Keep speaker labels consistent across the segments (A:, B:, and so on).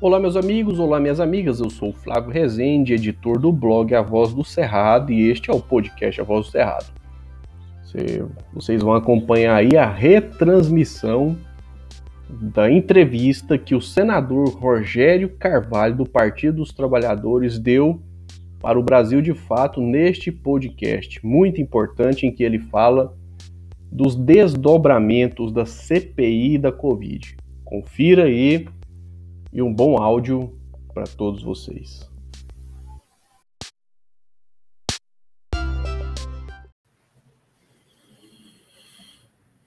A: Olá, meus amigos, olá, minhas amigas. Eu sou o Flávio Rezende, editor do blog A Voz do Cerrado, e este é o podcast A Voz do Cerrado. Vocês vão acompanhar aí a retransmissão da entrevista que o senador Rogério Carvalho, do Partido dos Trabalhadores, deu para o Brasil de Fato neste podcast muito importante em que ele fala dos desdobramentos da CPI da Covid. Confira aí e um bom áudio para todos vocês.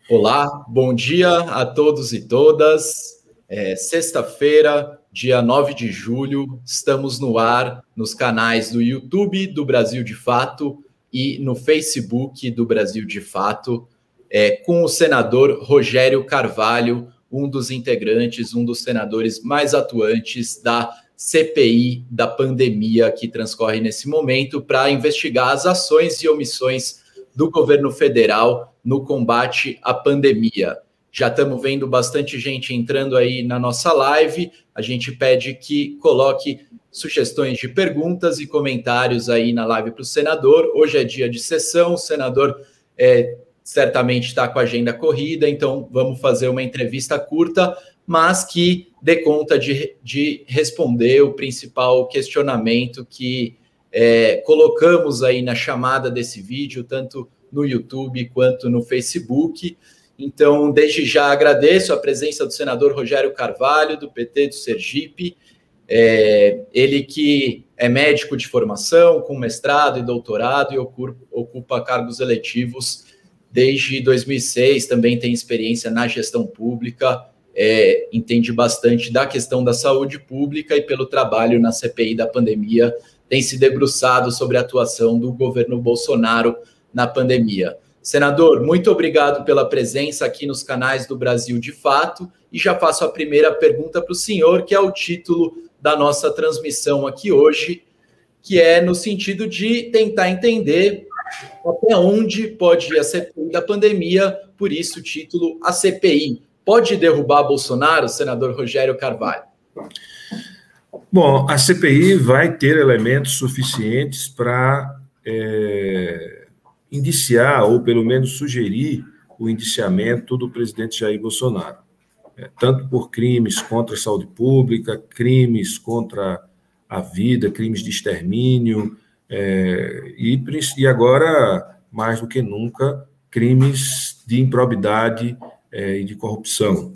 B: Olá, bom dia a todos e todas. É, Sexta-feira, dia 9 de julho, estamos no ar nos canais do YouTube do Brasil de Fato e no Facebook do Brasil de Fato, é, com o senador Rogério Carvalho, um dos integrantes, um dos senadores mais atuantes da CPI da pandemia que transcorre nesse momento para investigar as ações e omissões do governo federal no combate à pandemia. Já estamos vendo bastante gente entrando aí na nossa live. A gente pede que coloque sugestões de perguntas e comentários aí na live para o senador. Hoje é dia de sessão, o senador é, certamente está com a agenda corrida, então vamos fazer uma entrevista curta, mas que dê conta de, de responder o principal questionamento que é, colocamos aí na chamada desse vídeo, tanto no YouTube quanto no Facebook. Então, desde já agradeço a presença do senador Rogério Carvalho, do PT do Sergipe, é, ele que é médico de formação, com mestrado e doutorado e ocupa, cargos eletivos desde 2006, também tem experiência na gestão pública, é, entende bastante da questão da saúde pública e pelo trabalho na CPI da pandemia, tem se debruçado sobre a atuação do governo Bolsonaro na pandemia. Senador, muito obrigado pela presença aqui nos canais do Brasil de Fato e já faço a primeira pergunta para o senhor, que é o título da nossa transmissão aqui hoje, que é no sentido de tentar entender até onde pode ir a CPI da pandemia, por isso o título A CPI. Pode derrubar Bolsonaro, senador Rogério Carvalho?
C: Bom, a CPI vai ter elementos suficientes para é, indiciar, ou pelo menos sugerir, o indiciamento do presidente Jair Bolsonaro. É, tanto por crimes contra a saúde pública, crimes contra a vida, crimes de extermínio, é, e, e agora, mais do que nunca, crimes de improbidade é, e de corrupção.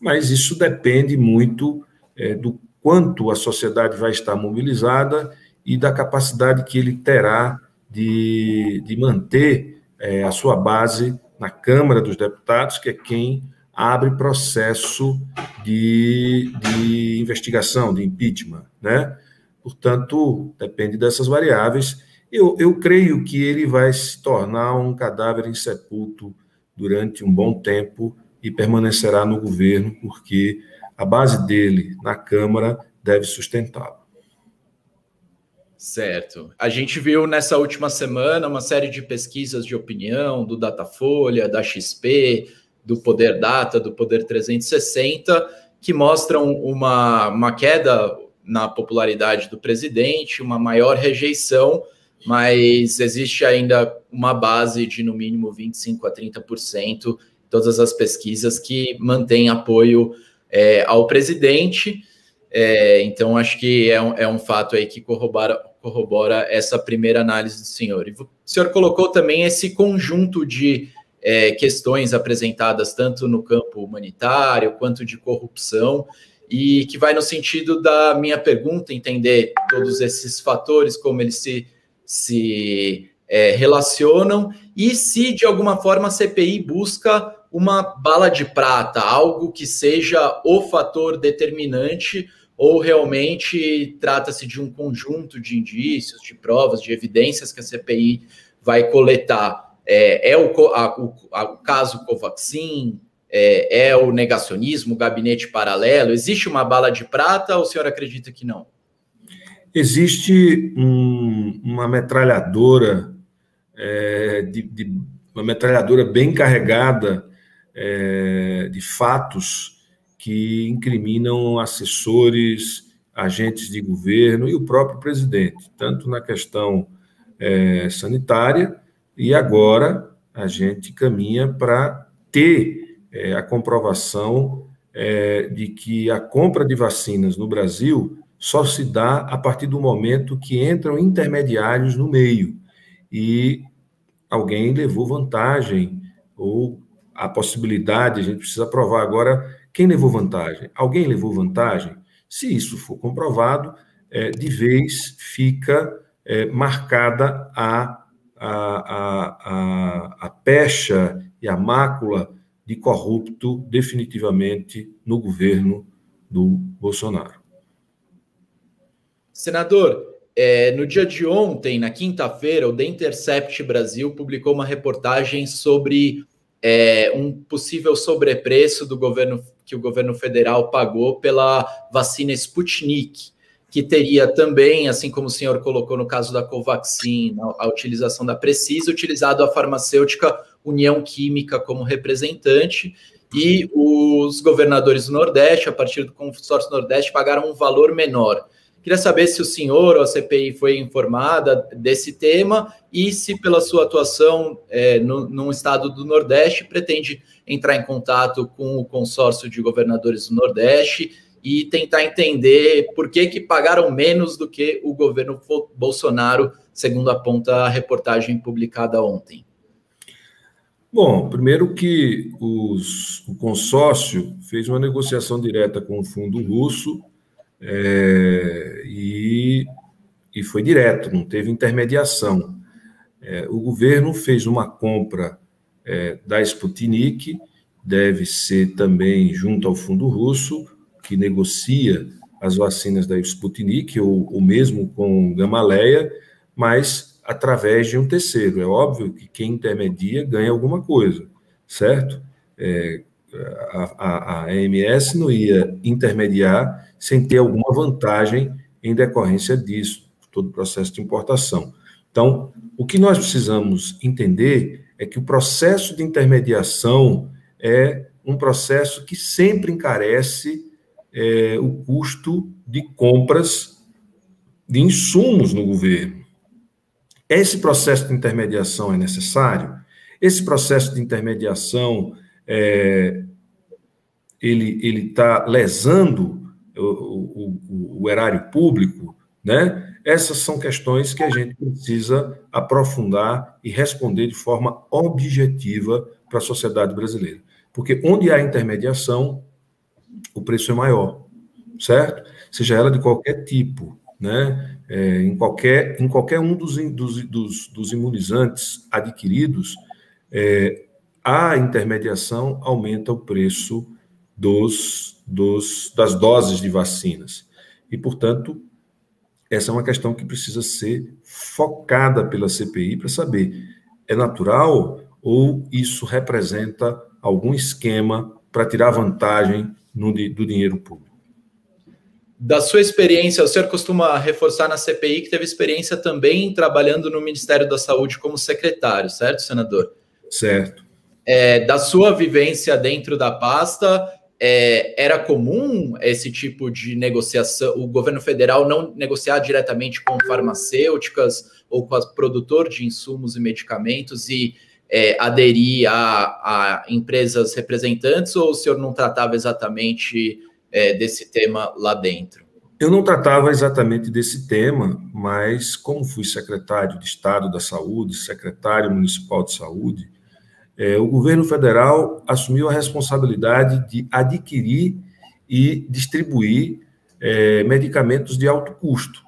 C: Mas isso depende muito é, do quanto a sociedade vai estar mobilizada e da capacidade que ele terá de, de manter é, a sua base na Câmara dos Deputados, que é quem abre processo de, de investigação, de impeachment, né? Portanto, depende dessas variáveis. Eu, eu creio que ele vai se tornar um cadáver insepulto durante um bom tempo e permanecerá no governo, porque a base dele na Câmara deve sustentá-lo.
B: Certo. A gente viu nessa última semana uma série de pesquisas de opinião do Datafolha, da XP, do Poder Data, do Poder 360, que mostram uma, uma queda na popularidade do presidente, uma maior rejeição, mas existe ainda uma base de no mínimo 25 a 30%, todas as pesquisas que mantêm apoio é, ao presidente. É, então, acho que é um, é um fato aí que corrobora, corrobora essa primeira análise do senhor. E o senhor colocou também esse conjunto de é, questões apresentadas tanto no campo humanitário quanto de corrupção e que vai no sentido da minha pergunta, entender todos esses fatores, como eles se, se é, relacionam, e se de alguma forma a CPI busca uma bala de prata, algo que seja o fator determinante, ou realmente trata-se de um conjunto de indícios, de provas, de evidências que a CPI vai coletar. É, é o, a, o, a, o caso Covaxin, é, é o negacionismo, o gabinete paralelo? Existe uma bala de prata ou o senhor acredita que não?
C: Existe um, uma metralhadora, é, de, de, uma metralhadora bem carregada é, de fatos que incriminam assessores, agentes de governo e o próprio presidente, tanto na questão é, sanitária e agora a gente caminha para ter é, a comprovação é, de que a compra de vacinas no Brasil só se dá a partir do momento que entram intermediários no meio e alguém levou vantagem ou a possibilidade, a gente precisa provar agora quem levou vantagem. Alguém levou vantagem? Se isso for comprovado, é, de vez fica é, marcada a, a, a, a, a pecha e a mácula de corrupto definitivamente no governo do Bolsonaro.
B: Senador, é, no dia de ontem, na quinta-feira, o The Intercept Brasil publicou uma reportagem sobre é, um possível sobrepreço do governo que o governo federal pagou pela vacina Sputnik que teria também, assim como o senhor colocou no caso da Covaxin, a utilização da Precisa, utilizado a farmacêutica União Química como representante, e os governadores do Nordeste, a partir do consórcio Nordeste, pagaram um valor menor. Queria saber se o senhor ou a CPI foi informada desse tema e se, pela sua atuação é, no, no estado do Nordeste, pretende entrar em contato com o consórcio de governadores do Nordeste e tentar entender por que, que pagaram menos do que o governo Bolsonaro, segundo aponta a reportagem publicada ontem.
C: Bom, primeiro que os, o consórcio fez uma negociação direta com o fundo russo é, e, e foi direto, não teve intermediação. É, o governo fez uma compra é, da Sputnik, deve ser também junto ao fundo russo, que negocia as vacinas da Sputnik, ou, mesmo com Gamaleia, mas através de um terceiro. É óbvio que quem intermedia ganha alguma coisa, certo? É, a, a, a AMS não ia intermediar sem ter alguma vantagem em decorrência disso, todo o processo de importação. Então, o que nós precisamos entender é que o processo de intermediação é um processo que sempre encarece é, o custo de compras de insumos no governo. Esse processo de intermediação é necessário? Esse processo de intermediação é, ele está lesando o, o, o, erário público, né? Essas são questões que a gente precisa aprofundar e responder de forma objetiva para a sociedade brasileira. Porque onde há intermediação, o preço é maior, certo? Seja ela de qualquer tipo, né? É, em, qualquer, em qualquer um dos, dos, dos, dos imunizantes adquiridos, é, a intermediação aumenta o preço dos, dos, das doses de vacinas. E, portanto, essa é uma questão que precisa ser focada pela CPI para saber é natural ou isso representa algum esquema para tirar vantagem no, do dinheiro público.
B: Da sua experiência, o senhor costuma reforçar na CPI que teve experiência também trabalhando no Ministério da Saúde como secretário, certo, senador?
C: Certo.
B: É, da sua vivência dentro da pasta, é, era comum esse tipo de negociação, o governo federal não negociar diretamente com farmacêuticas ou com o produtor de insumos e medicamentos e é, aderir a, a, empresas representantes ou o senhor não tratava exatamente é, desse tema lá dentro?
C: Eu não tratava exatamente desse tema, mas como fui secretário de Estado da Saúde, secretário municipal de saúde, é, o governo federal assumiu a responsabilidade de adquirir e distribuir é, medicamentos de alto custo.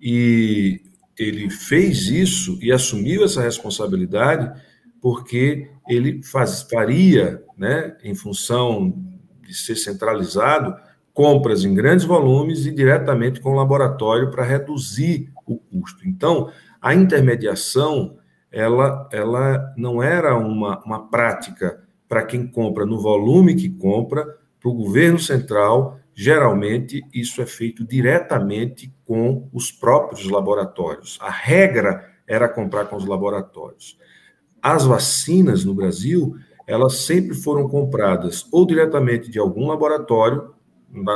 C: E ele fez isso e assumiu essa responsabilidade porque ele faz, faria, né, em função de ser centralizado, compras em grandes volumes e diretamente com o laboratório para reduzir o custo. Então, a intermediação, ela, ela não era uma, uma prática para quem compra no volume que compra, para o governo central, geralmente isso é feito diretamente com os próprios laboratórios. A regra era comprar com os laboratórios as vacinas no Brasil, elas sempre foram compradas ou diretamente de algum laboratório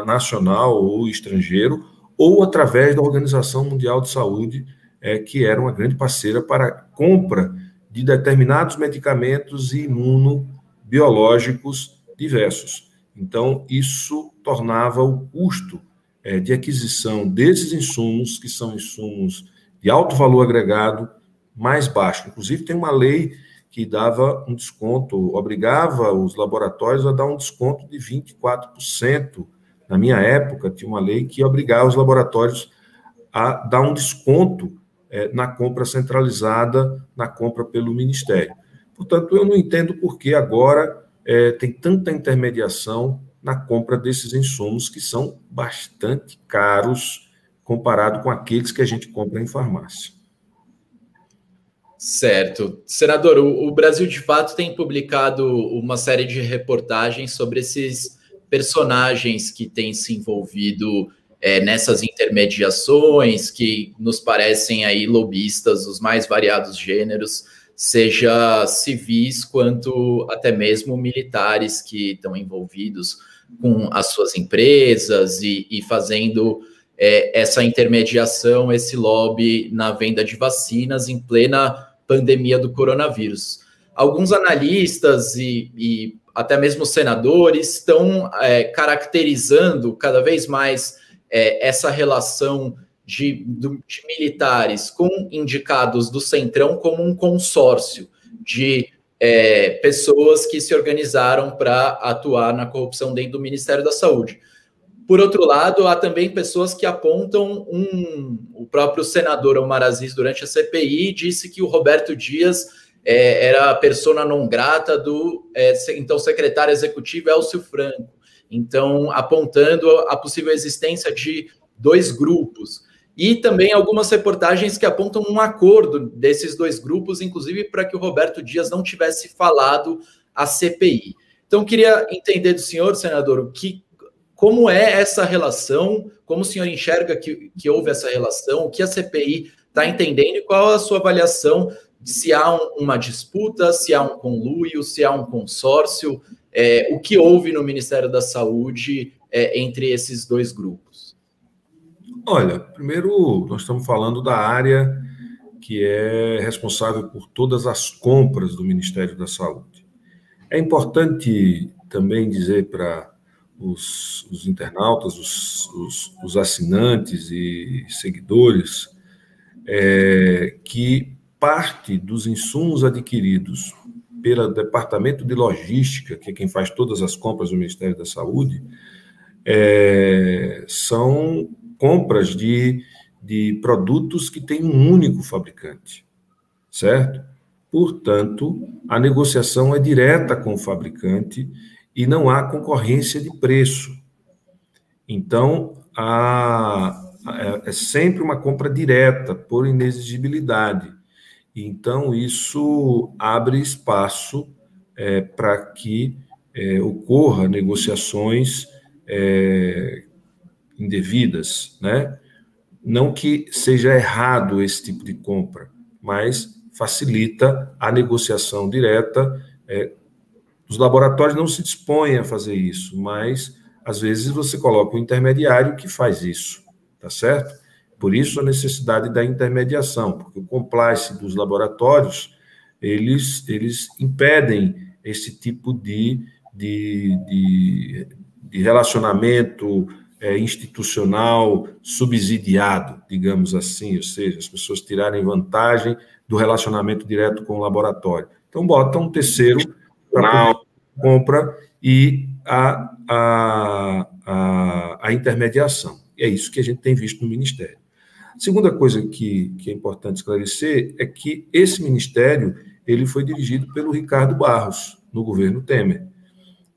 C: nacional ou estrangeiro, ou através da Organização Mundial de Saúde, é, que era uma grande parceira para compra de determinados medicamentos e imunobiológicos diversos. Então, isso tornava o custo é, de aquisição desses insumos, que são insumos de alto valor agregado, mais baixo. Inclusive, tem uma lei que dava um desconto, obrigava os laboratórios a dar um desconto de 24%. Na minha época, tinha uma lei que obrigava os laboratórios a dar um desconto é, na compra centralizada, na compra pelo Ministério. Portanto, eu não entendo por que agora é, tem tanta intermediação na compra desses insumos que são bastante caros comparado com aqueles que a gente compra em farmácia.
B: Certo. Senador, o, o Brasil de fato tem publicado uma série de reportagens sobre esses personagens que têm se envolvido é, nessas intermediações, que nos parecem aí lobistas dos mais variados gêneros, seja civis quanto até mesmo militares que estão envolvidos com as suas empresas e, e fazendo é, essa intermediação, esse lobby na venda de vacinas em plena pandemia do coronavírus. Alguns analistas e, e até mesmo senadores estão é, caracterizando cada vez mais é, essa relação de, de, militares com indicados do Centrão como um consórcio de é, pessoas que se organizaram para atuar na corrupção dentro do Ministério da Saúde. Por outro lado, há também pessoas que apontam um. O próprio senador Omar Aziz, durante a CPI, disse que o Roberto Dias é, era a persona non grata do é, então secretário executivo Elcio Franco. Então, apontando a possível existência de dois grupos. E também algumas reportagens que apontam um acordo desses dois grupos, inclusive para que o Roberto Dias não tivesse falado a CPI. Então, queria entender do senhor, senador, que, como é essa relação, como o senhor enxerga que, que houve essa relação, o que a CPI está entendendo e qual a sua avaliação de se há um, uma disputa, se há um conluio, se há um consórcio, é, o que houve no Ministério da Saúde é, entre esses dois grupos?
C: Olha, primeiro nós estamos falando da área que é responsável por todas as compras do Ministério da Saúde. É importante também dizer para os, os internautas, os, os, os, assinantes e seguidores, é, que parte dos insumos adquiridos pelo Departamento de Logística, que é quem faz todas as compras do Ministério da Saúde, é, são compras de, de produtos que têm um único fabricante, certo? Portanto, a negociação é direta com o fabricante e não há concorrência de preço. Então, há, é sempre uma compra direta por inexigibilidade. Então, isso abre espaço é, para que é, ocorra negociações é, indevidas, né? Não que seja errado esse tipo de compra, mas facilita a negociação direta é, os laboratórios não se dispõem a fazer isso, mas às vezes você coloca um intermediário que faz isso, tá certo? Por isso a necessidade da intermediação, porque o compliance dos laboratórios, eles, eles impedem esse tipo de, de, de, de relacionamento é, institucional subsidiado, digamos assim, ou seja, as pessoas tirarem vantagem do relacionamento direto com o laboratório. Então, bota um terceiro para compra e a, a, a, a, intermediação. E é isso que a gente tem visto no Ministério. A segunda coisa que, que é importante esclarecer é que esse Ministério ele foi dirigido pelo Ricardo Barros, no governo Temer.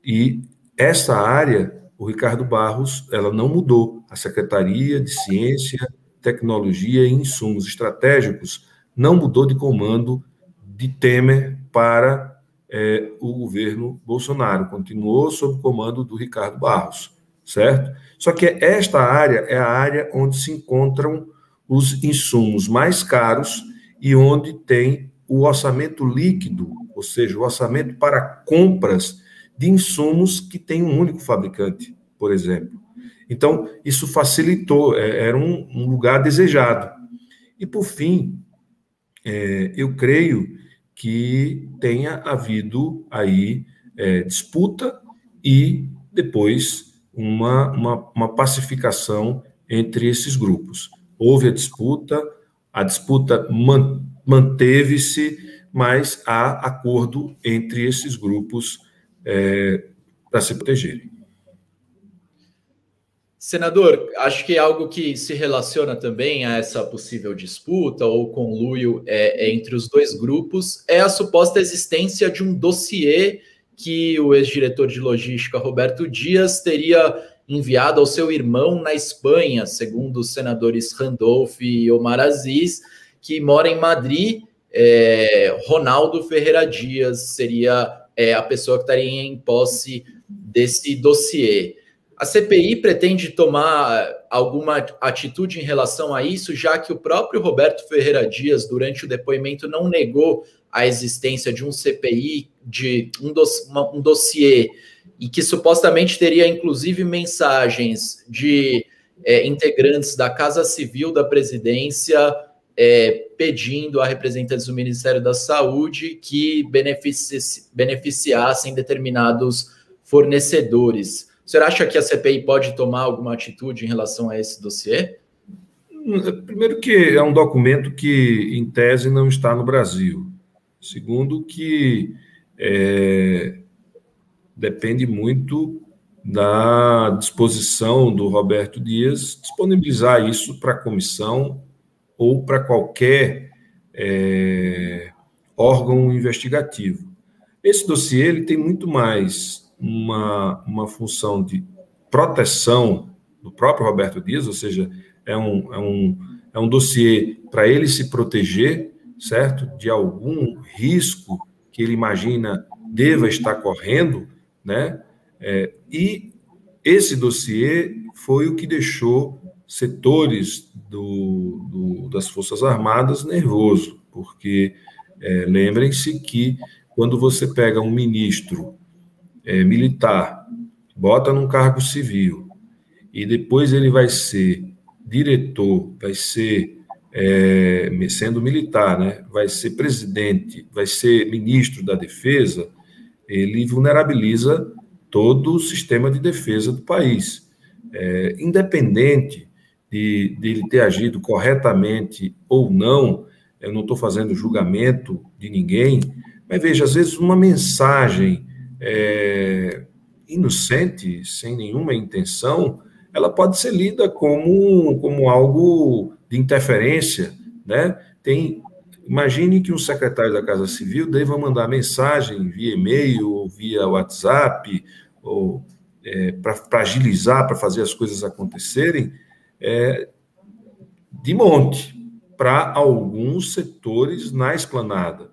C: E essa área, o Ricardo Barros, ela não mudou. A Secretaria de Ciência, Tecnologia e Insumos Estratégicos não mudou de comando de Temer para é, o governo Bolsonaro, continuou sob o comando do Ricardo Barros, certo? Só que esta área é a área onde se encontram os insumos mais caros e onde tem o orçamento líquido, ou seja, o orçamento para compras de insumos que tem um único fabricante, por exemplo. Então, isso facilitou, é, era um, um lugar desejado. E, por fim, é, eu creio que tenha havido aí é, disputa e depois uma, uma, uma pacificação entre esses grupos. Houve a disputa, a disputa manteve-se, mas há acordo entre esses grupos é, para se protegerem.
B: Senador, acho que algo que se relaciona também a essa possível disputa ou conluio é, é entre os dois grupos é a suposta existência de um dossiê que o ex-diretor de logística Roberto Dias teria enviado ao seu irmão na Espanha, segundo os senadores Randolph e Omar Aziz, que mora em Madrid. É, Ronaldo Ferreira Dias seria é, a pessoa que estaria em posse desse dossiê. A CPI pretende tomar alguma atitude em relação a isso, já que o próprio Roberto Ferreira Dias, durante o depoimento, não negou a existência de um CPI, de um, uma, um dossiê, e que supostamente teria inclusive mensagens de é, integrantes da Casa Civil da presidência é, pedindo a representantes do Ministério da Saúde que benefici beneficiassem determinados fornecedores. Senhor acha que a CPI pode tomar alguma atitude em relação a esse dossiê?
C: Primeiro que é um documento que, em tese, não está no Brasil. Segundo que é, depende muito da disposição do Roberto Dias disponibilizar isso para a comissão ou para qualquer é, órgão investigativo. Esse dossiê ele tem muito mais uma, uma função de proteção do próprio Roberto Dias, ou seja, é um, é um, é um dossiê para ele se proteger, certo? De algum risco que ele imagina deva estar correndo, né? É, e esse dossiê foi o que deixou setores do, do, das Forças Armadas nervoso, porque é, lembrem-se que quando você pega um ministro é, militar, bota num cargo civil, e depois ele vai ser diretor, vai ser, é, sendo militar, né, vai ser presidente, vai ser ministro da defesa, ele vulnerabiliza todo o sistema de defesa do país. É, independente de, de ele ter agido corretamente ou não, eu não estou fazendo julgamento de ninguém, mas veja, às vezes uma mensagem é, inocente, sem nenhuma intenção, ela pode ser lida como, como algo de interferência, né? Tem, imagine que um secretário da Casa Civil deva mandar mensagem via e-mail ou via WhatsApp ou é, para agilizar, para fazer as coisas acontecerem, é, de monte para alguns setores na esplanada.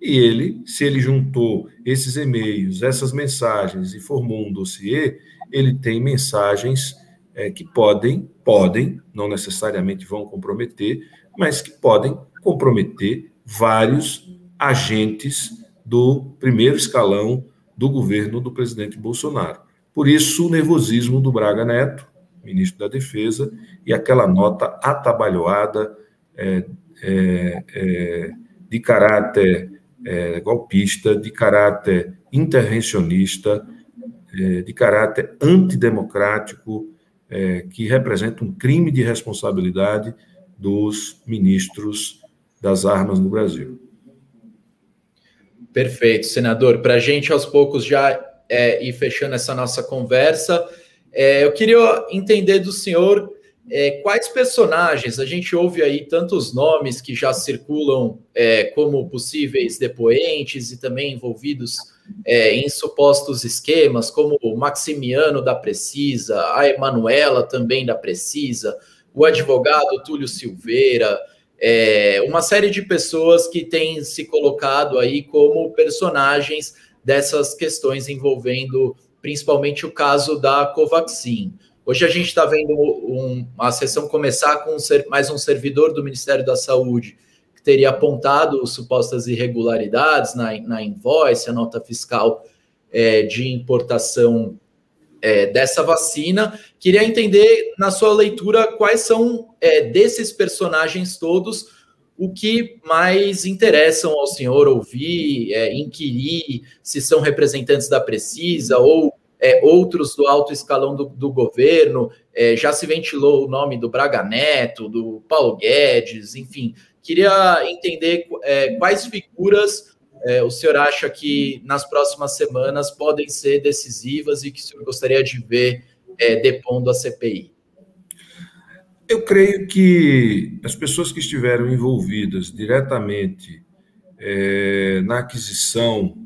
C: E ele, se ele juntou esses e-mails, essas mensagens e formou um dossiê, ele tem mensagens é, que podem, podem, não necessariamente vão comprometer, mas que podem comprometer vários agentes do primeiro escalão do governo do presidente Bolsonaro. Por isso, o nervosismo do Braga Neto, ministro da Defesa, e aquela nota atabalhoada é, é, é de caráter é, golpista, de caráter intervencionista, é, de caráter antidemocrático, é, que representa um crime de responsabilidade dos ministros das armas no Brasil.
B: Perfeito, senador. Para a gente, aos poucos, já é, ir fechando essa nossa conversa, é, eu queria entender do senhor é, quais personagens a gente ouve aí tantos nomes que já circulam é, como possíveis depoentes e também envolvidos é, em supostos esquemas, como o Maximiano da Precisa, a Emanuela também da Precisa, o advogado Túlio Silveira, é, uma série de pessoas que têm se colocado aí como personagens dessas questões envolvendo principalmente o caso da Covaxin. Hoje a gente está vendo um, uma sessão começar com mais um servidor do Ministério da Saúde, que que teria apontado supostas irregularidades na, na invoice, a nota fiscal é, de importação é, dessa vacina. Queria entender, na sua leitura, quais são é, desses personagens todos o que mais interessam ao senhor ouvir, é, inquirir, se são representantes da Precisa ou é, outros do alto escalão do, do governo. É, já se ventilou o nome do Braga Neto, do Paulo Guedes, enfim. Queria entender é, quais figuras é, o senhor acha que nas próximas semanas podem ser decisivas e que o senhor gostaria de ver é, depondo a CPI?
C: Eu creio que as pessoas que estiveram envolvidas diretamente é, na aquisição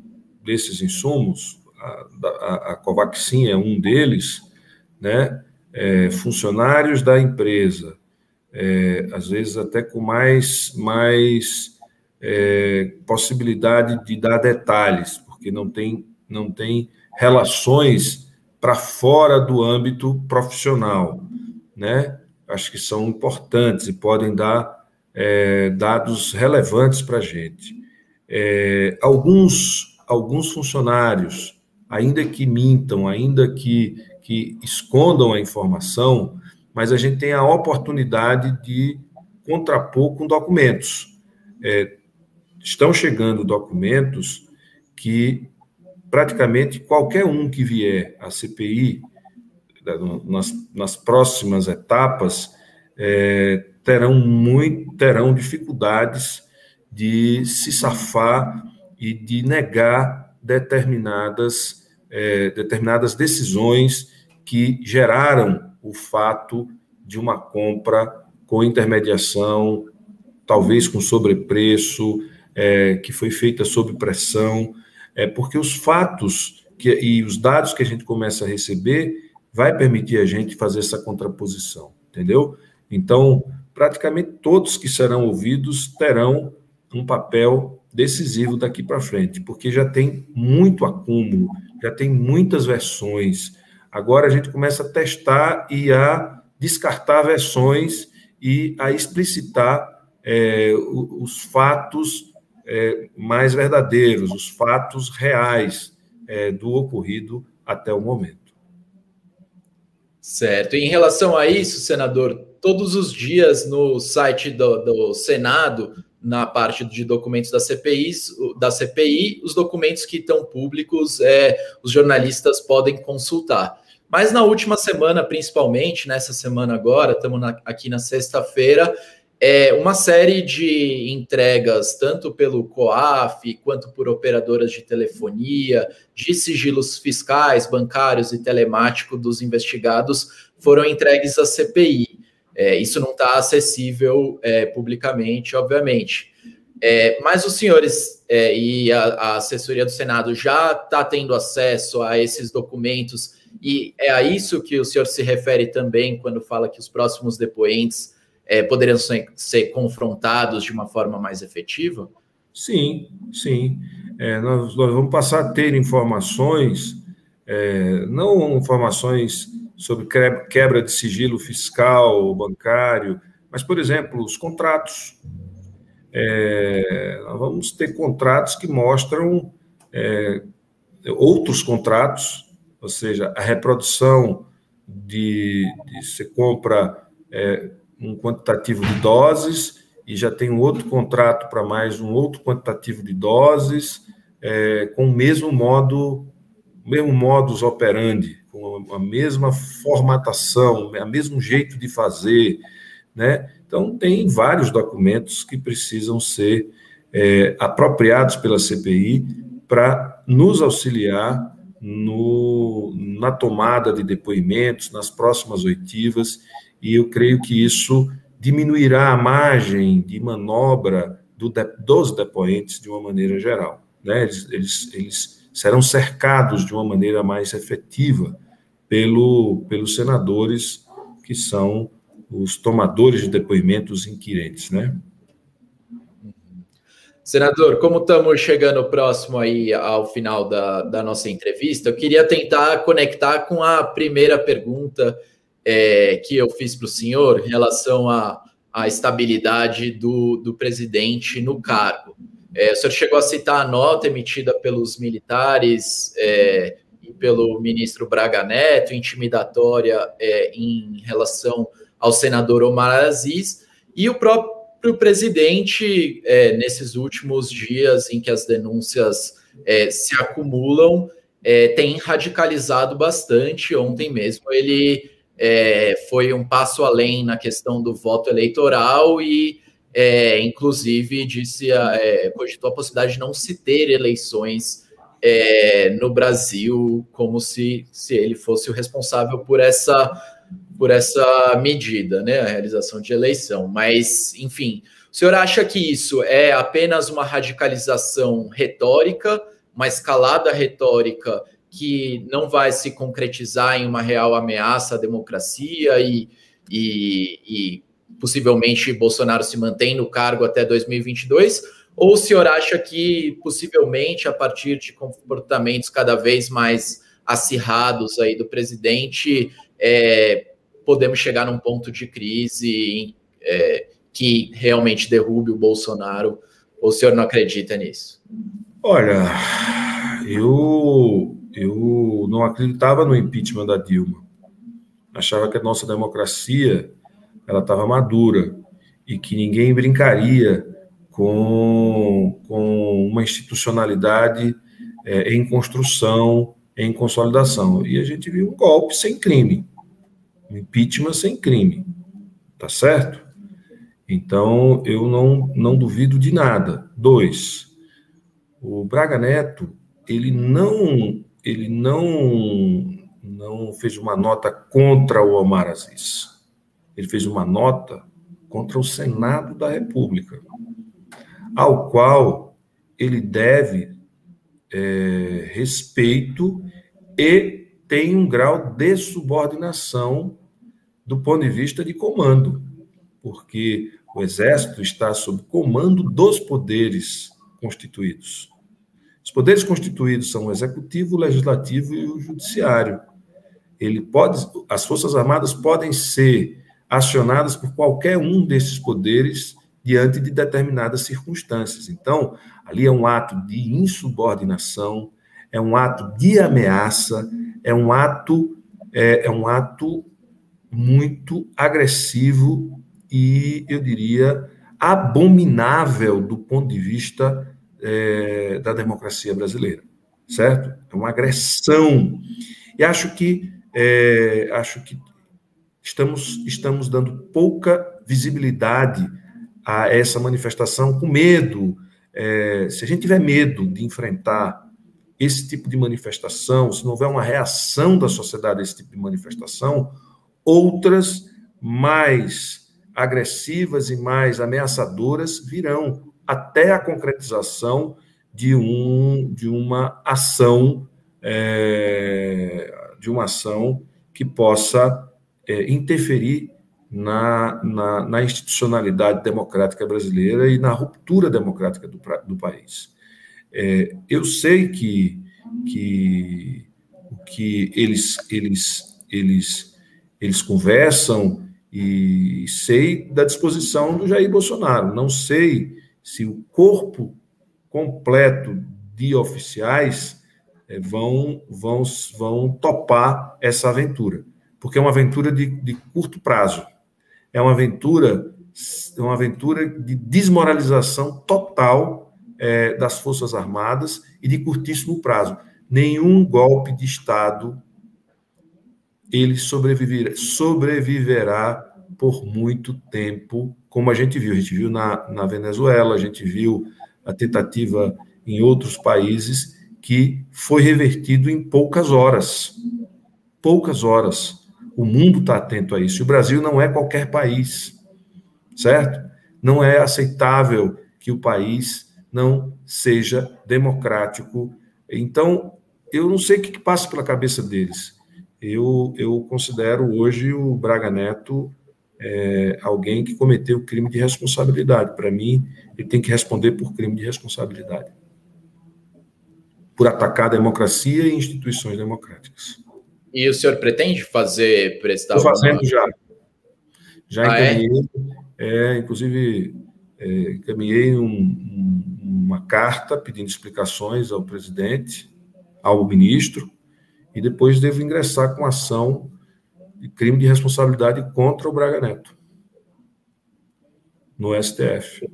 C: desses insumos, a, a, Covaxin é um deles, né? É, funcionários da empresa, é, às vezes até com mais, mais é, possibilidade de dar detalhes, porque não tem, não tem relações para fora do âmbito profissional, né? Acho que são importantes e podem dar é, dados relevantes para a gente. É, alguns, alguns funcionários, ainda que mintam, ainda que, que escondam a informação, mas a gente tem a oportunidade de contrapor com documentos. É, estão chegando documentos que praticamente qualquer um que vier à CPI nas, nas próximas etapas é, terão muito terão dificuldades de se safar e de negar determinadas é, determinadas decisões que geraram o fato de uma compra com intermediação, talvez com sobrepreço, é, que foi feita sob pressão, é porque os fatos que, e os dados que a gente começa a receber vai permitir a gente fazer essa contraposição, entendeu? Então, praticamente todos que serão ouvidos terão um papel decisivo daqui para frente, porque já tem muito acúmulo, já tem muitas versões. Agora a gente começa a testar e a descartar versões e a explicitar é, os fatos é, mais verdadeiros, os fatos reais é, do ocorrido até o momento.
B: Certo. Em relação a isso, senador, todos os dias no site do, do Senado, na parte de documentos da CPI, da CPI, os documentos que estão públicos, é, os jornalistas podem consultar. Mas na última semana, principalmente, nessa semana agora, estamos aqui na sexta-feira, é uma série de entregas, tanto pelo COAF quanto por operadoras de telefonia, de sigilos fiscais, bancários e telemático dos investigados foram entregues à CPI. É, isso não está acessível é, publicamente, obviamente. É, mas os senhores é, e a, a, assessoria do Senado já está tendo acesso a esses documentos, e é a isso que o senhor se refere também quando fala que os próximos depoentes é, poderiam ser, ser, confrontados de uma forma mais efetiva?
C: Sim, sim. É, nós, nós, vamos passar a ter informações, não informações sobre quebra de sigilo fiscal, bancário, mas, por exemplo, os contratos. É, nós vamos ter contratos que mostram é, outros contratos, ou seja, a reprodução de, de você compra é, um quantitativo de doses e já tem um outro contrato para mais um outro quantitativo de doses, é, com o mesmo modo, mesmo modus operandi, com a mesma formatação, o mesmo jeito de fazer, né? Então, tem vários documentos que precisam ser é, apropriados pela CPI para nos auxiliar no, na tomada de depoimentos, nas próximas oitivas e eu creio que isso diminuirá a margem de manobra do, dos depoentes de uma maneira geral. Né? Eles, eles, eles serão cercados de uma maneira mais efetiva pelo, pelos senadores que são os tomadores de depoimentos inquirentes, né?
B: Senador, como estamos chegando próximo aí ao final da, da nossa entrevista, eu queria tentar conectar com a primeira pergunta é, que eu fiz para o senhor em relação a, a estabilidade do, do presidente no cargo. É, o senhor chegou a citar a nota emitida pelos militares é, pelo ministro Braga Neto, intimidatória é, em relação ao senador Omar Aziz, e o próprio presidente, é, nesses últimos dias em que as denúncias é, se acumulam, é, tem radicalizado bastante. Ontem mesmo ele é, foi um passo além na questão do voto eleitoral e, é, inclusive, disse cogitou a possibilidade de não se ter eleições é, no Brasil, como se, se ele fosse o responsável por essa por essa medida, né, a realização de eleição. Mas, enfim, o senhor acha que isso é apenas uma radicalização retórica? uma escalada retórica que não vai se concretizar em uma real ameaça à democracia e, e, e possivelmente Bolsonaro se mantém no cargo até 2022? Ou o senhor acha que possivelmente a partir de comportamentos cada vez mais acirrados aí do presidente, é, podemos chegar num ponto de crise é, que realmente derrube o Bolsonaro? Ou o senhor não acredita nisso?
C: Olha, eu, eu não acreditava no impeachment da Dilma. Achava que a nossa democracia ela estava madura e que ninguém brincaria com, com uma institucionalidade é, em construção, em consolidação. E a gente viu um golpe sem crime, um impeachment sem crime, tá certo? Então eu não, não duvido de nada. Dois, o Braga Neto, ele não, ele não, não fez uma nota contra o Omar Aziz. Ele fez uma nota contra o Senado da República, ao qual ele deve é, respeito e tem um grau de subordinação do ponto de vista de comando, porque o Exército está sob comando dos poderes constituídos. Os poderes constituídos são o executivo, o legislativo e o judiciário. Ele pode, as Forças Armadas podem ser acionadas por qualquer um desses poderes diante de determinadas circunstâncias. Então, ali é um ato de insubordinação, é um ato de ameaça, é um ato é, é um ato muito agressivo e eu diria abominável do ponto de vista é, da democracia brasileira, certo? É uma agressão. E acho que é, acho que estamos estamos dando pouca visibilidade a essa manifestação com medo. É, se a gente tiver medo de enfrentar esse tipo de manifestação, se não houver uma reação da sociedade a esse tipo de manifestação, outras mais agressivas e mais ameaçadoras virão até a concretização de, um, de uma ação é, de uma ação que possa é, interferir na, na, na, institucionalidade democrática brasileira e na ruptura democrática do, do país. É, eu sei que, que, que eles, eles, eles, eles conversam e sei da disposição do Jair Bolsonaro. Não sei se o corpo completo de oficiais eh, vão, vão, vão topar essa aventura, porque é uma aventura de, de curto prazo. É uma aventura, é uma aventura de desmoralização total é, das Forças Armadas e de curtíssimo prazo. Nenhum golpe de Estado ele sobreviverá, sobreviverá por muito tempo, como a gente viu. A gente viu na, na Venezuela, a gente viu a tentativa em outros países que foi revertido em poucas horas. Poucas horas. O mundo está atento a isso. E o Brasil não é qualquer país, certo? Não é aceitável que o país não seja democrático. Então, eu não sei o que passa pela cabeça deles eu, eu considero hoje o Braga Neto é, alguém que cometeu crime de responsabilidade. Para mim, ele tem que responder por crime de responsabilidade. Por atacar a democracia e instituições democráticas.
B: E o senhor pretende fazer prestar
C: Estou fazendo já. Já ah, é? encaminhei, é? É, inclusive, é, encaminhei um, um, uma carta pedindo explicações ao presidente, ao ministro, e depois devo ingressar com ação de crime de responsabilidade contra o Braga Neto no STF.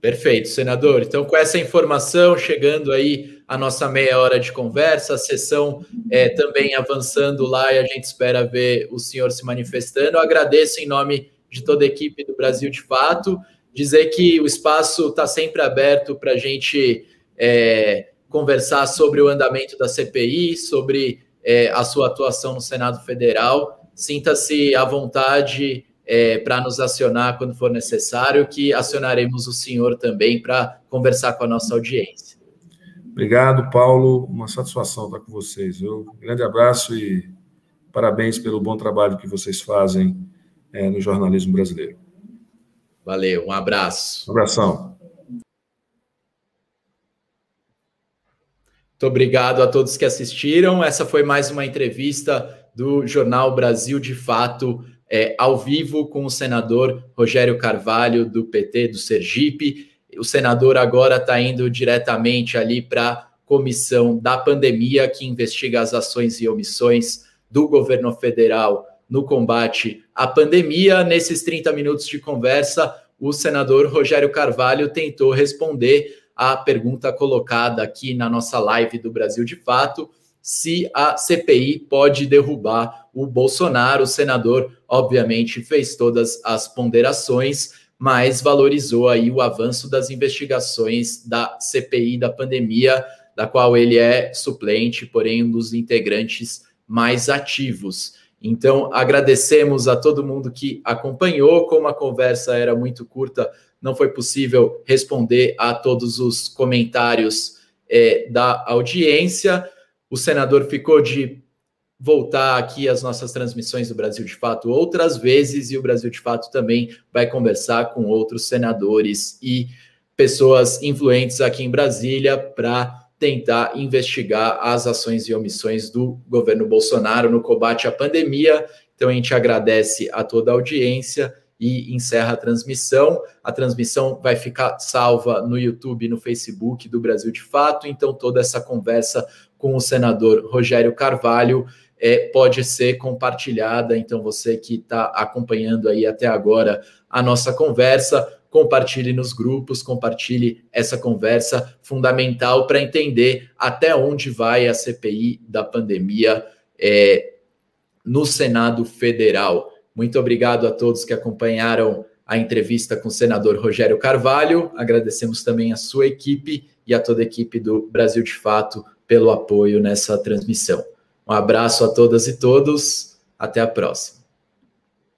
B: Perfeito, senador. Então, com essa informação, chegando aí a nossa meia hora de conversa, a sessão é, também avançando lá e a gente espera ver o senhor se manifestando. Eu agradeço em nome de toda a equipe do Brasil de Fato, dizer que o espaço está sempre aberto para a gente é, conversar sobre o andamento da CPI, sobre é, a sua atuação no Senado Federal. Sinta-se à vontade é, para nos acionar quando for necessário, que acionaremos o senhor também para conversar com a nossa audiência.
C: Obrigado, Paulo. Uma satisfação estar com vocês. Um grande abraço e parabéns pelo bom trabalho que vocês fazem é, no jornalismo brasileiro.
B: Valeu, um abraço.
C: Um abração.
B: Muito obrigado a todos que assistiram. Essa foi mais uma entrevista do Jornal Brasil de Fato é, ao vivo com o senador Rogério Carvalho, do PT do Sergipe. O senador agora está indo diretamente ali para a comissão da pandemia, que investiga as ações e omissões do governo federal no combate à pandemia. Nesses 30 minutos de conversa, o senador Rogério Carvalho tentou responder a pergunta colocada aqui na nossa live do Brasil de Fato se a CPI pode derrubar o Bolsonaro. O senador, obviamente, fez todas as ponderações, mas valorizou aí o avanço das investigações da CPI da pandemia, da qual ele é suplente, porém um dos integrantes mais ativos. Então, agradecemos a todo mundo que acompanhou. Como a conversa era muito curta, não foi possível responder a todos os comentários é, da audiência. O senador ficou de voltar aqui às nossas transmissões do Brasil de Fato outras vezes e o Brasil de Fato também vai conversar com outros senadores e pessoas influentes aqui em Brasília para tentar investigar as ações e omissões do governo Bolsonaro no combate à pandemia. Então a gente agradece a toda a audiência e encerra a transmissão. A transmissão vai ficar salva no YouTube e no Facebook do Brasil de Fato. Então toda essa conversa com o senador Rogério Carvalho é, pode ser compartilhada. Então, você que está acompanhando aí até agora a nossa conversa, compartilhe nos grupos, compartilhe essa conversa fundamental para entender até onde vai a CPI da pandemia é, no Senado Federal. Muito obrigado a todos que acompanharam a entrevista com o senador Rogério Carvalho. Agradecemos também a sua equipe e a toda a equipe do Brasil de Fato pelo apoio nessa transmissão. Um abraço a todas e todos, até a próxima.